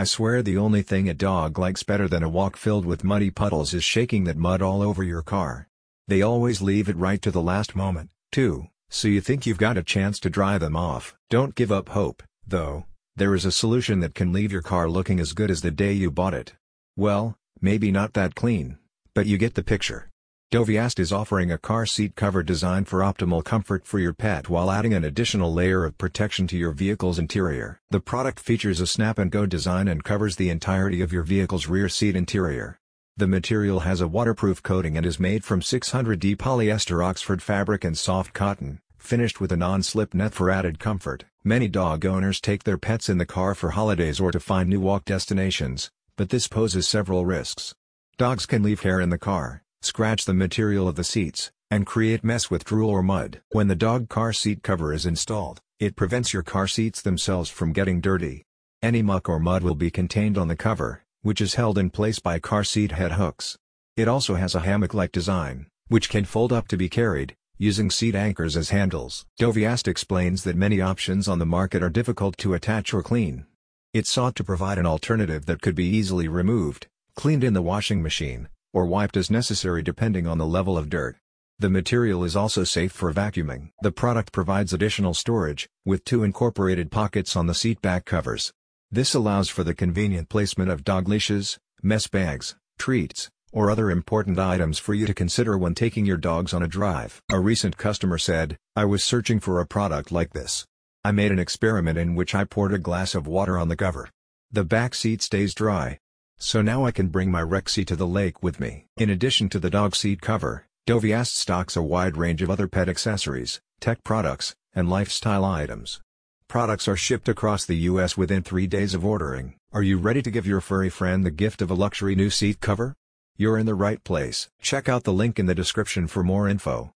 I swear the only thing a dog likes better than a walk filled with muddy puddles is shaking that mud all over your car. They always leave it right to the last moment, too, so you think you've got a chance to dry them off. Don't give up hope, though, there is a solution that can leave your car looking as good as the day you bought it. Well, maybe not that clean, but you get the picture. Doviast is offering a car seat cover designed for optimal comfort for your pet while adding an additional layer of protection to your vehicle's interior. The product features a snap-and-go design and covers the entirety of your vehicle's rear seat interior. The material has a waterproof coating and is made from 600D polyester Oxford fabric and soft cotton, finished with a non-slip net for added comfort. Many dog owners take their pets in the car for holidays or to find new walk destinations, but this poses several risks. Dogs can leave hair in the car, scratch the material of the seats, and create mess with drool or mud. When the dog car seat cover is installed, it prevents your car seats themselves from getting dirty. Any muck or mud will be contained on the cover, which is held in place by car seat head hooks. It also has a hammock-like design, which can fold up to be carried, using seat anchors as handles. Doviast explains that many options on the market are difficult to attach or clean. It sought to provide an alternative that could be easily removed, cleaned in the washing machine, or wiped as necessary depending on the level of dirt. The material is also safe for vacuuming. The product provides additional storage, with two incorporated pockets on the seat back covers. This allows for the convenient placement of dog leashes, mess bags, treats, or other important items for you to consider when taking your dogs on a drive. A recent customer said, I was searching for a product like this. I made an experiment in which I poured a glass of water on the cover. The back seat stays dry, so now I can bring my Rexy to the lake with me. In addition to the dog seat cover, Doviast stocks a wide range of other pet accessories, tech products, and lifestyle items. Products are shipped across the U.S. within three days of ordering. Are you ready to give your furry friend the gift of a luxury new seat cover? You're in the right place. Check out the link in the description for more info.